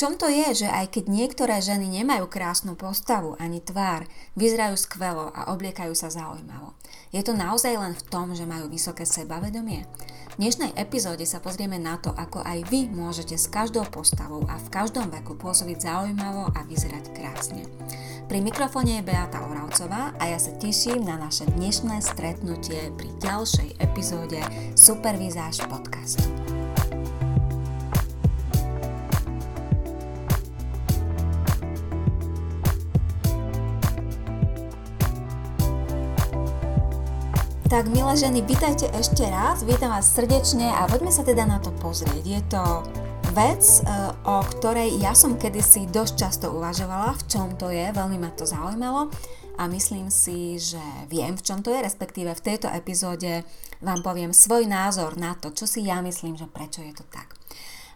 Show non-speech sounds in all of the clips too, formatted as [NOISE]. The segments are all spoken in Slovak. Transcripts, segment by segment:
čom to je, že aj keď niektoré ženy nemajú krásnu postavu ani tvár, vyzerajú skvelo a obliekajú sa zaujímavo? Je to naozaj len v tom, že majú vysoké sebavedomie? V dnešnej epizóde sa pozrieme na to, ako aj vy môžete s každou postavou a v každom veku pôsobiť zaujímavo a vyzerať krásne. Pri mikrofóne je Beata Oravcová a ja sa teším na naše dnešné stretnutie pri ďalšej epizóde Supervizáž podcastu. Tak milé ženy, vítajte ešte raz, vítam vás srdečne a poďme sa teda na to pozrieť. Je to vec, e, o ktorej ja som kedysi dosť často uvažovala, v čom to je, veľmi ma to zaujímalo a myslím si, že viem, v čom to je, respektíve v tejto epizóde vám poviem svoj názor na to, čo si ja myslím, že prečo je to tak.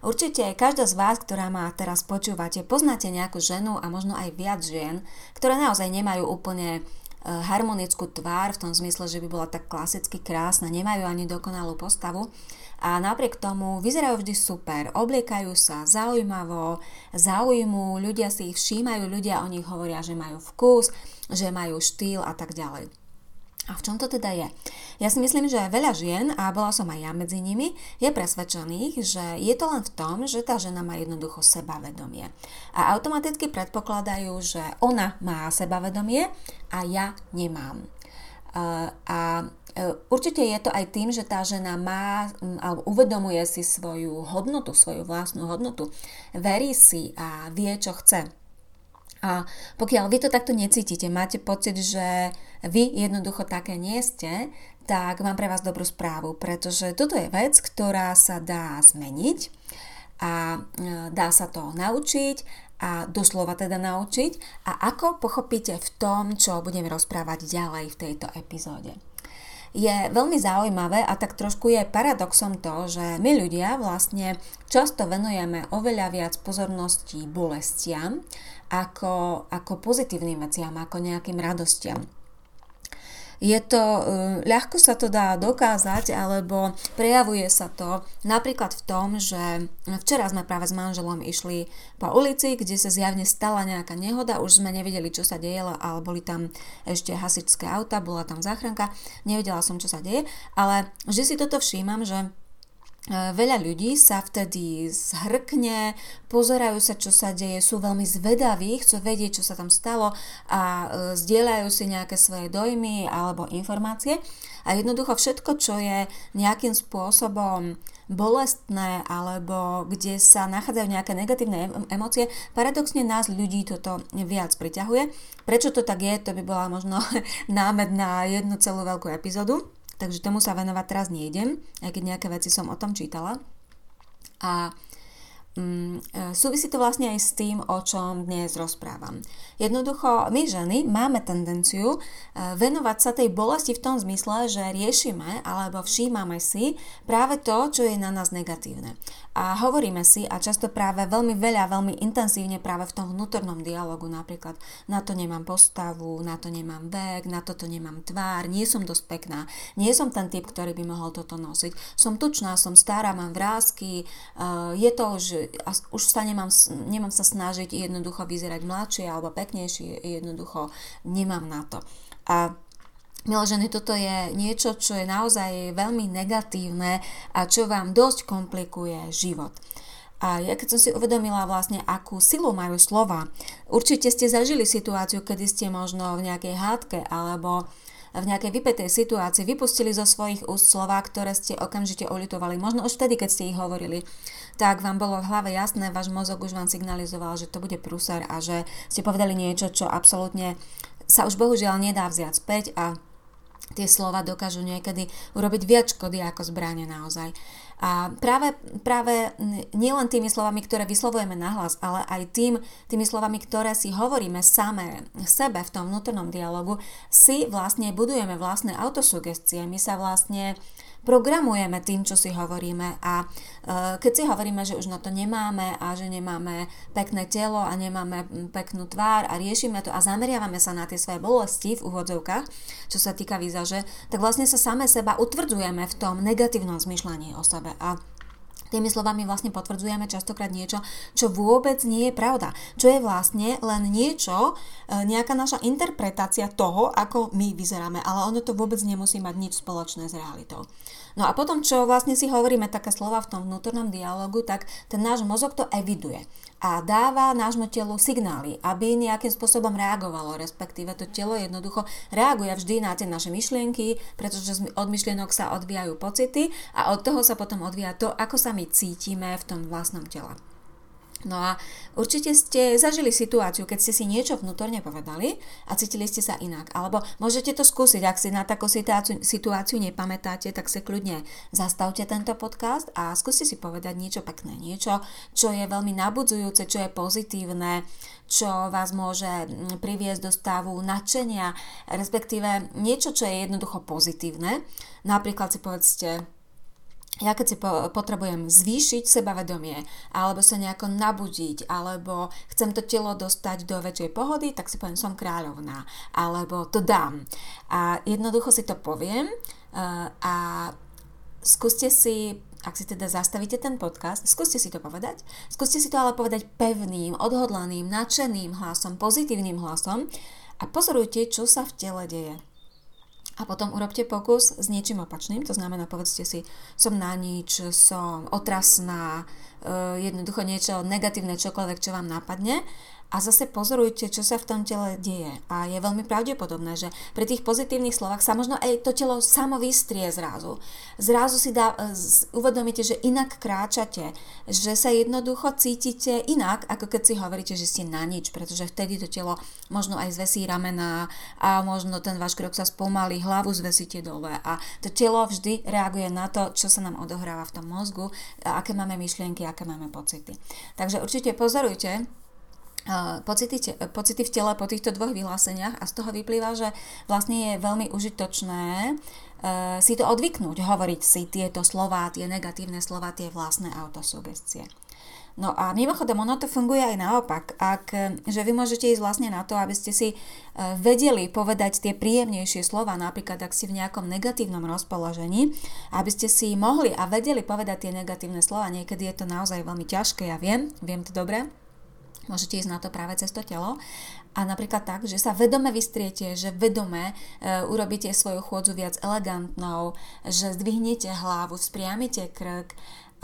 Určite každá z vás, ktorá ma teraz počúvate, poznáte nejakú ženu a možno aj viac žien, ktoré naozaj nemajú úplne harmonickú tvár v tom zmysle, že by bola tak klasicky krásna, nemajú ani dokonalú postavu a napriek tomu vyzerajú vždy super, obliekajú sa zaujímavo, zaujímu, ľudia si ich všímajú, ľudia o nich hovoria, že majú vkus, že majú štýl a tak ďalej. A v čom to teda je? Ja si myslím, že veľa žien, a bola som aj ja medzi nimi, je presvedčených, že je to len v tom, že tá žena má jednoducho sebavedomie. A automaticky predpokladajú, že ona má sebavedomie a ja nemám. A e, určite je to aj tým, že tá žena má alebo uvedomuje si svoju hodnotu, svoju vlastnú hodnotu, verí si a vie, čo chce. A pokiaľ vy to takto necítite, máte pocit, že vy jednoducho také nie ste, tak mám pre vás dobrú správu, pretože toto je vec, ktorá sa dá zmeniť a e, dá sa to naučiť a doslova teda naučiť. A ako pochopíte v tom, čo budem rozprávať ďalej v tejto epizóde je veľmi zaujímavé a tak trošku je paradoxom to, že my ľudia vlastne často venujeme oveľa viac pozornosti bolestiam ako, ako pozitívnym veciam, ako nejakým radostiam. Je to, e, ľahko sa to dá dokázať, alebo prejavuje sa to napríklad v tom, že včera sme práve s manželom išli po ulici, kde sa zjavne stala nejaká nehoda, už sme nevedeli, čo sa deje, ale boli tam ešte hasičské auta, bola tam záchranka, nevedela som, čo sa deje, ale vždy si toto všímam, že veľa ľudí sa vtedy zhrkne, pozerajú sa, čo sa deje, sú veľmi zvedaví, chcú vedieť, čo sa tam stalo a e, zdieľajú si nejaké svoje dojmy alebo informácie. A jednoducho všetko, čo je nejakým spôsobom bolestné alebo kde sa nachádzajú nejaké negatívne emócie, paradoxne nás ľudí toto viac priťahuje. Prečo to tak je, to by bola možno [LAUGHS] námed na jednu celú veľkú epizódu takže tomu sa venovať teraz nejdem, aj keď nejaké veci som o tom čítala. A súvisí to vlastne aj s tým, o čom dnes rozprávam. Jednoducho, my ženy máme tendenciu e, venovať sa tej bolesti v tom zmysle, že riešime alebo všímame si práve to, čo je na nás negatívne. A hovoríme si a často práve veľmi veľa, veľmi intenzívne práve v tom vnútornom dialogu napríklad na to nemám postavu, na to nemám vek, na toto nemám tvár, nie som dosť pekná, nie som ten typ, ktorý by mohol toto nosiť, som tučná, som stará, mám vrázky, e, je to už a už sa nemám, nemám sa snažiť jednoducho vyzerať mladšie alebo peknejšie, jednoducho nemám na to. A Milé ženy, toto je niečo, čo je naozaj veľmi negatívne a čo vám dosť komplikuje život. A ja keď som si uvedomila vlastne, akú silu majú slova, určite ste zažili situáciu, kedy ste možno v nejakej hádke alebo v nejakej vypetej situácii vypustili zo svojich úst slova, ktoré ste okamžite olitovali. Možno už vtedy, keď ste ich hovorili, tak vám bolo v hlave jasné, váš mozog už vám signalizoval, že to bude prúser a že ste povedali niečo, čo absolútne sa už bohužiaľ nedá vziať späť a tie slova dokážu niekedy urobiť viac škody ako zbranie naozaj. A práve, práve nielen tými slovami, ktoré vyslovujeme nahlas, ale aj tým, tými slovami, ktoré si hovoríme samé sebe v tom vnútornom dialogu, si vlastne budujeme vlastné autosugestie. My sa vlastne programujeme tým, čo si hovoríme a e, keď si hovoríme, že už na to nemáme a že nemáme pekné telo a nemáme peknú tvár a riešime to a zameriavame sa na tie svoje bolesti v úvodzovkách, čo sa týka výzaže, tak vlastne sa same seba utvrdzujeme v tom negatívnom zmyšľaní o sebe a Tými slovami vlastne potvrdzujeme častokrát niečo, čo vôbec nie je pravda. Čo je vlastne len niečo, e, nejaká naša interpretácia toho, ako my vyzeráme, ale ono to vôbec nemusí mať nič spoločné s realitou. No a potom, čo vlastne si hovoríme také slova v tom vnútornom dialogu, tak ten náš mozog to eviduje a dáva nášmu telu signály, aby nejakým spôsobom reagovalo, respektíve to telo jednoducho reaguje vždy na tie naše myšlienky, pretože od myšlienok sa odvíjajú pocity a od toho sa potom odvíja to, ako sa my cítime v tom vlastnom tele. No a určite ste zažili situáciu, keď ste si niečo vnútorne povedali a cítili ste sa inak. Alebo môžete to skúsiť, ak si na takú situáciu, situáciu nepamätáte, tak si kľudne zastavte tento podcast a skúste si povedať niečo pekné, niečo, čo je veľmi nabudzujúce, čo je pozitívne, čo vás môže mm, priviesť do stavu nadšenia, respektíve niečo, čo je jednoducho pozitívne. Napríklad si povedzte, ja keď si po, potrebujem zvýšiť sebavedomie, alebo sa nejako nabudiť, alebo chcem to telo dostať do väčšej pohody, tak si poviem, som kráľovná, alebo to dám. A jednoducho si to poviem uh, a skúste si, ak si teda zastavíte ten podcast, skúste si to povedať. Skúste si to ale povedať pevným, odhodlaným, nadšeným hlasom, pozitívnym hlasom a pozorujte, čo sa v tele deje a potom urobte pokus s niečím opačným, to znamená povedzte si, som na nič, som otrasná, eh, jednoducho niečo negatívne, čokoľvek, čo vám napadne a zase pozorujte, čo sa v tom tele deje. A je veľmi pravdepodobné, že pri tých pozitívnych slovách sa možno aj to telo samo vystrie zrazu. Zrazu si dá, e, uvedomíte, že inak kráčate, že sa jednoducho cítite inak, ako keď si hovoríte, že ste na nič, pretože vtedy to telo možno aj zvesí ramena a možno ten váš krok sa spomalí, hlavu zvesíte dole a to telo vždy reaguje na to, čo sa nám odohráva v tom mozgu, aké máme myšlienky, aké máme pocity. Takže určite pozorujte, pocity, pocity v tele po týchto dvoch vyhláseniach a z toho vyplýva, že vlastne je veľmi užitočné e, si to odvyknúť, hovoriť si tieto slova, tie negatívne slova, tie vlastné autosugestie. No a mimochodom, ono to funguje aj naopak. Ak, že vy môžete ísť vlastne na to, aby ste si e, vedeli povedať tie príjemnejšie slova, napríklad ak si v nejakom negatívnom rozpoložení, aby ste si mohli a vedeli povedať tie negatívne slova. Niekedy je to naozaj veľmi ťažké, ja viem, viem to dobre, Môžete ísť na to práve cez to telo. A napríklad tak, že sa vedome vystriete, že vedome e, urobíte svoju chôdzu viac elegantnou, že zdvihnete hlavu, spriamite krk,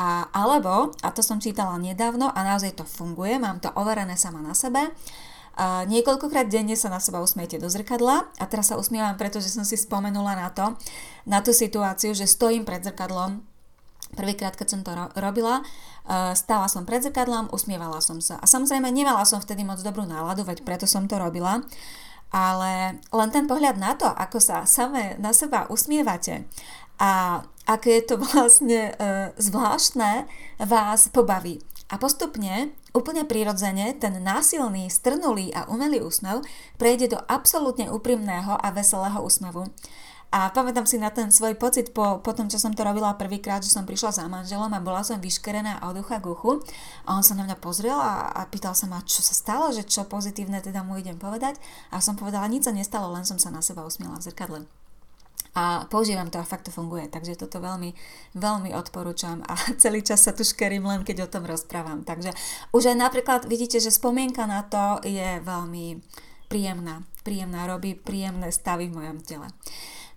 a, alebo, a to som čítala nedávno a naozaj to funguje, mám to overené sama na sebe, a niekoľkokrát denne sa na seba usmiete do zrkadla a teraz sa usmievam, pretože som si spomenula na to, na tú situáciu, že stojím pred zrkadlom Prvýkrát, keď som to ro- robila, uh, stála som pred zrkadlom, usmievala som sa. A samozrejme, nemala som vtedy moc dobrú náladu, veď preto som to robila. Ale len ten pohľad na to, ako sa same na seba usmievate a aké je to [LAUGHS] vlastne uh, zvláštne, vás pobaví. A postupne, úplne prirodzene, ten násilný, strnulý a umelý úsmev prejde do absolútne úprimného a veselého úsmevu. A pamätám si na ten svoj pocit po, po tom, čo som to robila prvýkrát, že som prišla za manželom a bola som vyškerená od ucha k uchu. A on sa na mňa pozrel a, a pýtal sa ma, čo sa stalo, že čo pozitívne teda mu idem povedať. A som povedala, nič sa nestalo, len som sa na seba usmiela v zrkadle. A používam to a fakt to funguje, takže toto veľmi, veľmi odporúčam a [LAUGHS] celý čas sa tu škerím len keď o tom rozprávam. Takže už aj napríklad vidíte, že spomienka na to je veľmi príjemná, príjemná, robí príjemné stavy v mojom tele.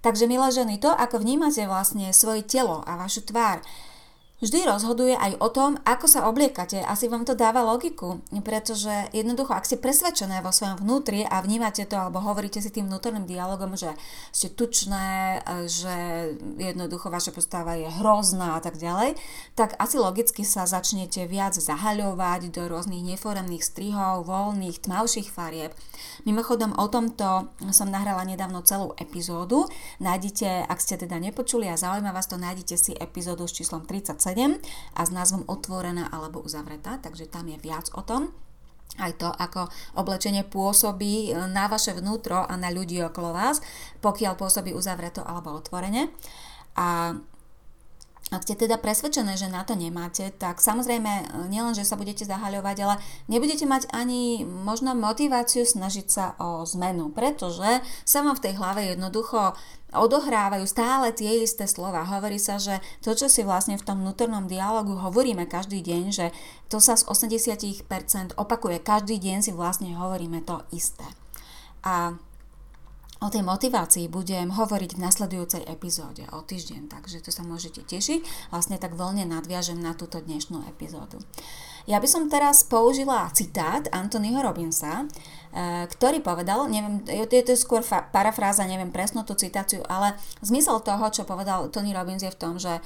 Takže milé ženy, to ako vnímate vlastne svoje telo a vašu tvár, vždy rozhoduje aj o tom, ako sa obliekate. Asi vám to dáva logiku, pretože jednoducho, ak ste presvedčené vo svojom vnútri a vnímate to alebo hovoríte si tým vnútorným dialogom, že ste tučné, že jednoducho vaša postava je hrozná a tak ďalej, tak asi logicky sa začnete viac zahaľovať do rôznych neforemných strihov, voľných, tmavších farieb. Mimochodom, o tomto som nahrala nedávno celú epizódu. Nájdete, ak ste teda nepočuli a zaujíma vás to, nájdete si epizódu s číslom 37 a s názvom Otvorená alebo uzavretá, takže tam je viac o tom aj to, ako oblečenie pôsobí na vaše vnútro a na ľudí okolo vás, pokiaľ pôsobí uzavreto alebo otvorene. A ak ste teda presvedčené, že na to nemáte, tak samozrejme e, nielen, že sa budete zahaľovať, ale nebudete mať ani možno motiváciu snažiť sa o zmenu, pretože sa vám v tej hlave jednoducho odohrávajú stále tie isté slova. Hovorí sa, že to, čo si vlastne v tom vnútornom dialogu hovoríme každý deň, že to sa z 80% opakuje. Každý deň si vlastne hovoríme to isté. A O tej motivácii budem hovoriť v nasledujúcej epizóde o týždeň, takže to sa môžete tešiť. Vlastne tak voľne nadviažem na túto dnešnú epizódu. Ja by som teraz použila citát Anthonyho Robinsa, eh, ktorý povedal, neviem, je to skôr parafráza, neviem presnú tú citáciu, ale zmysel toho, čo povedal Tony Robbins je v tom, že eh,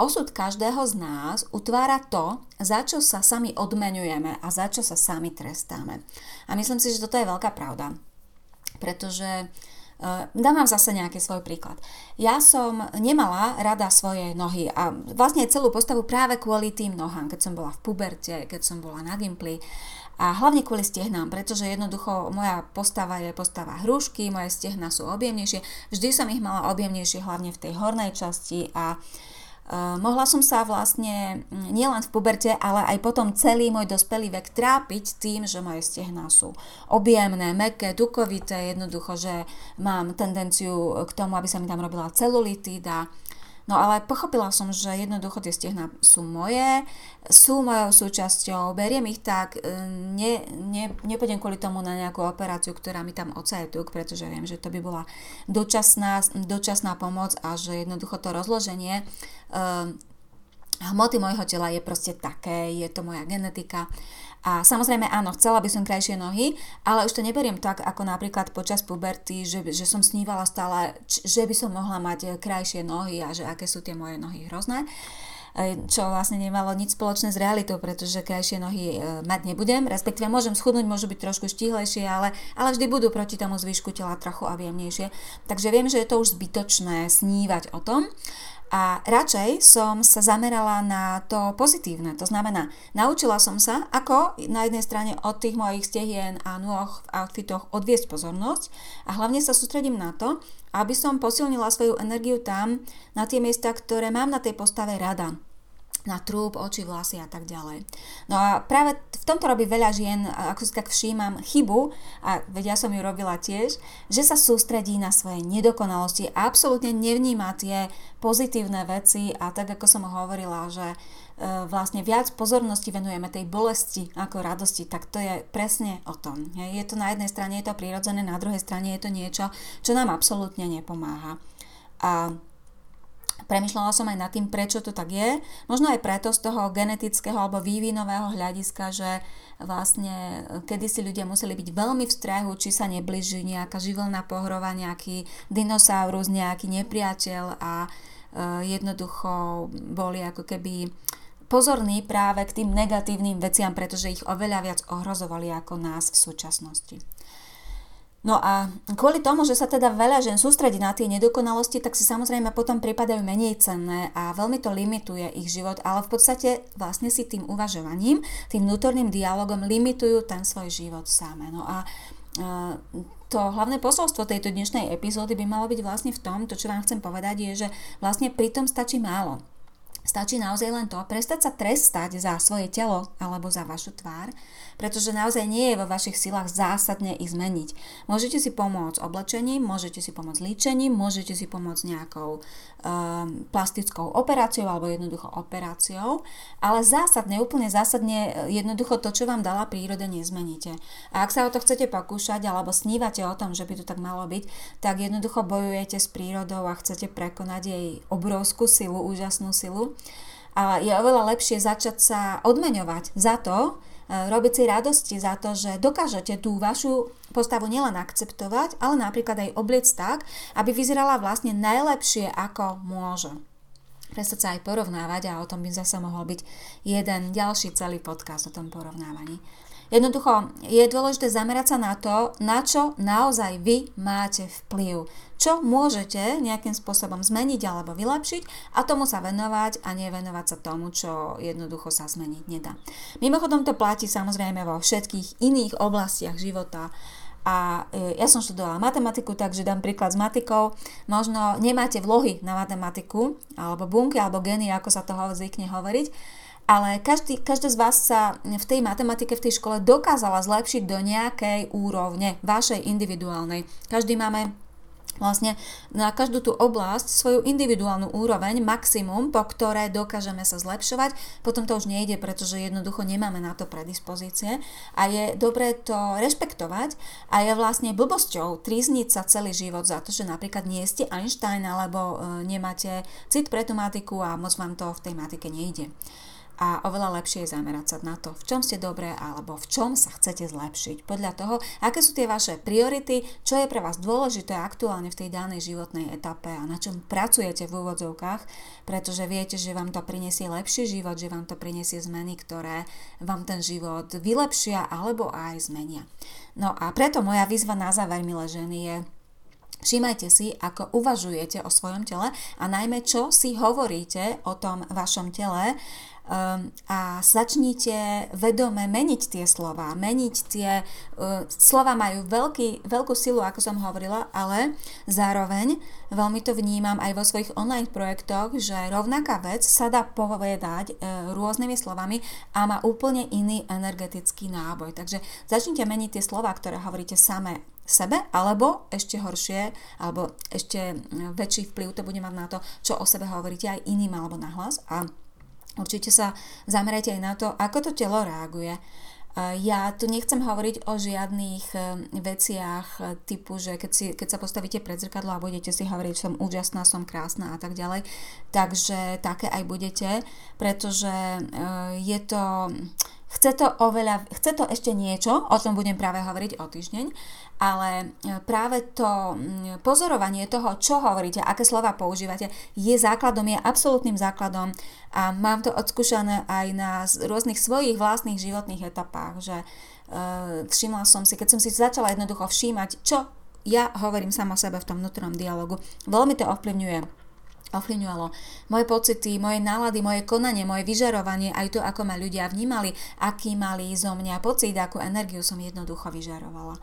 osud každého z nás utvára to, za čo sa sami odmenujeme a za čo sa sami trestáme. A myslím si, že toto je veľká pravda pretože Uh, dám vám zase nejaký svoj príklad. Ja som nemala rada svoje nohy a vlastne celú postavu práve kvôli tým nohám, keď som bola v puberte, keď som bola na gimpli a hlavne kvôli stehnám, pretože jednoducho moja postava je postava hrušky, moje stehna sú objemnejšie, vždy som ich mala objemnejšie hlavne v tej hornej časti a Uh, mohla som sa vlastne mm, nielen v puberte, ale aj potom celý môj dospelý vek trápiť tým, že moje stehná sú objemné, meké, tukovité, jednoducho, že mám tendenciu k tomu, aby sa mi tam robila celulitída, No ale pochopila som, že jednoducho tie stehna sú moje, sú mojou súčasťou, beriem ich tak, e, ne, ne, nepôjdem kvôli tomu na nejakú operáciu, ktorá mi tam ocaje tuk, pretože viem, že to by bola dočasná, dočasná pomoc a že jednoducho to rozloženie uh, hmoty môjho tela je proste také, je to moja genetika a samozrejme áno, chcela by som krajšie nohy, ale už to neberiem tak, ako napríklad počas puberty, že, že som snívala stále, že by som mohla mať eh, krajšie nohy a že aké sú tie moje nohy hrozné. eh, čo vlastne nemalo nič spoločné s realitou, pretože krajšie nohy e, mať nebudem, respektíve môžem schudnúť, môžu byť trošku štíhlejšie, ale, ale vždy budú proti tomu zvyšku tela trochu objemnejšie. Takže viem, že je to už zbytočné snívať o tom. A radšej som sa zamerala na to pozitívne. To znamená, naučila som sa, ako na jednej strane od tých mojich stehien a nôh v outfitoch odviesť pozornosť a hlavne sa sústredím na to, aby som posilnila svoju energiu tam, na tie miesta, ktoré mám na tej postave rada na trúb, oči, vlasy a tak ďalej. No a práve v tomto robí veľa žien, ako si tak všímam, chybu, a veď ja som ju robila tiež, že sa sústredí na svoje nedokonalosti a absolútne nevníma tie pozitívne veci a tak ako som hovorila, že vlastne viac pozornosti venujeme tej bolesti ako radosti, tak to je presne o tom. Je to na jednej strane je to prirodzené, na druhej strane je to niečo, čo nám absolútne nepomáha. A Premýšľala som aj nad tým, prečo to tak je. Možno aj preto z toho genetického alebo vývinového hľadiska, že vlastne e, kedysi ľudia museli byť veľmi v strehu, či sa nebliží nejaká živelná pohrova, nejaký dinosaurus, nejaký nepriateľ a e, jednoducho boli ako keby pozorní práve k tým negatívnym veciam, pretože ich oveľa viac ohrozovali ako nás v súčasnosti. No a kvôli tomu, že sa teda veľa žen sústredí na tie nedokonalosti, tak si samozrejme potom pripadajú menej cenné a veľmi to limituje ich život, ale v podstate vlastne si tým uvažovaním, tým vnútorným dialogom limitujú ten svoj život samé. No a to hlavné posolstvo tejto dnešnej epizódy by malo byť vlastne v tom, to čo vám chcem povedať je, že vlastne pritom stačí málo. Stačí naozaj len to, prestať sa trestať za svoje telo alebo za vašu tvár, pretože naozaj nie je vo vašich silách zásadne ich zmeniť. Môžete si pomôcť oblečením, môžete si pomôcť líčením, môžete si pomôcť nejakou um, plastickou operáciou alebo jednoducho operáciou, ale zásadne, úplne zásadne jednoducho to, čo vám dala príroda, nezmeníte. A ak sa o to chcete pokúšať alebo snívate o tom, že by to tak malo byť, tak jednoducho bojujete s prírodou a chcete prekonať jej obrovskú silu, úžasnú silu a je oveľa lepšie začať sa odmeňovať za to, e, robiť si radosti za to, že dokážete tú vašu postavu nielen akceptovať, ale napríklad aj obliecť tak, aby vyzerala vlastne najlepšie, ako môže. Prestať sa aj porovnávať a o tom by zase mohol byť jeden ďalší celý podcast o tom porovnávaní. Jednoducho je dôležité zamerať sa na to, na čo naozaj vy máte vplyv. Čo môžete nejakým spôsobom zmeniť alebo vylepšiť a tomu sa venovať a nevenovať sa tomu, čo jednoducho sa zmeniť nedá. Mimochodom to platí samozrejme vo všetkých iných oblastiach života A e, ja som študovala matematiku, takže dám príklad s matikou. Možno nemáte vlohy na matematiku, alebo bunky, alebo geny, ako sa toho zvykne hovoriť, ale každý, každá z vás sa v tej matematike, v tej škole dokázala zlepšiť do nejakej úrovne, vašej individuálnej. Každý máme vlastne na každú tú oblasť svoju individuálnu úroveň, maximum, po ktoré dokážeme sa zlepšovať. Potom to už nejde, pretože jednoducho nemáme na to predispozície a je dobré to rešpektovať a je vlastne blbosťou trízniť sa celý život za to, že napríklad nie ste Einstein alebo e, nemáte cit pre tú matiku a moc vám to v tej matike nejde a oveľa lepšie je zamerať sa na to, v čom ste dobré alebo v čom sa chcete zlepšiť. Podľa toho, aké sú tie vaše priority, čo je pre vás dôležité aktuálne v tej danej životnej etape a na čom pracujete v úvodzovkách, pretože viete, že vám to prinesie lepší život, že vám to prinesie zmeny, ktoré vám ten život vylepšia alebo aj zmenia. No a preto moja výzva na záver, milé ženy, je Všímajte si, ako uvažujete o svojom tele a najmä čo si hovoríte o tom vašom tele a začnite vedome meniť tie slova. Meniť tie uh, slova majú veľký, veľkú silu, ako som hovorila, ale zároveň veľmi to vnímam aj vo svojich online projektoch, že rovnaká vec sa dá povedať uh, rôznymi slovami a má úplne iný energetický náboj. Takže začnite meniť tie slova, ktoré hovoríte samé sebe, alebo ešte horšie, alebo ešte väčší vplyv to bude mať na to, čo o sebe hovoríte aj iným alebo nahlas. A Určite sa zamerajte aj na to, ako to telo reaguje. Ja tu nechcem hovoriť o žiadnych e, veciach e, typu, že keď, si, keď sa postavíte pred zrkadlo a budete si hovoriť, som úžasná, som krásna a tak ďalej, takže také aj budete, pretože e, je to Chce to oveľa, chce to ešte niečo, o tom budem práve hovoriť o týždeň, ale e, práve to pozorovanie toho, čo hovoríte, aké slova používate, je základom, je absolútnym základom a mám to odskúšané aj na rôznych svojich vlastných životných etapách, že uh, všimla som si, keď som si začala jednoducho všímať, čo ja hovorím sama sebe v tom vnútornom dialogu, veľmi to ovplyvňuje ovplyvňovalo moje pocity, moje nálady, moje konanie, moje vyžarovanie, aj to, ako ma ľudia vnímali, aký mali zo mňa pocit, akú energiu som jednoducho vyžarovala.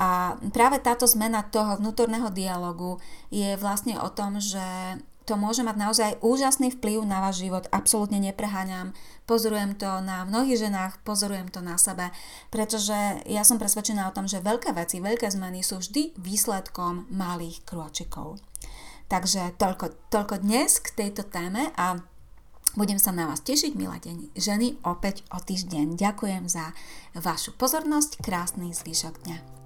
A práve táto zmena toho vnútorného dialogu je vlastne o tom, že to môže mať naozaj úžasný vplyv na váš život, absolútne nepreháňam. Pozorujem to na mnohých ženách, pozorujem to na sebe, pretože ja som presvedčená o tom, že veľké veci, veľké zmeny sú vždy výsledkom malých krôčikov. Takže toľko, toľko dnes k tejto téme a budem sa na vás tešiť, milá deň, ženy, opäť o týždeň. Ďakujem za vašu pozornosť, krásny zvyšok dňa.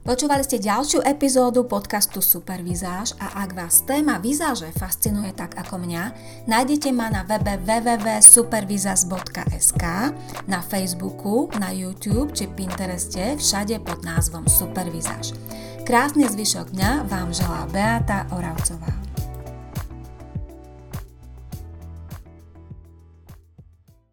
Počúvali ste ďalšiu epizódu podcastu Supervizáž a ak vás téma vizáže fascinuje tak ako mňa, nájdete ma na webe www.supervizaz.sk, na Facebooku, na YouTube či Pintereste, všade pod názvom Supervizáž. Krásny zvyšok dňa vám želá Beata Oravcová.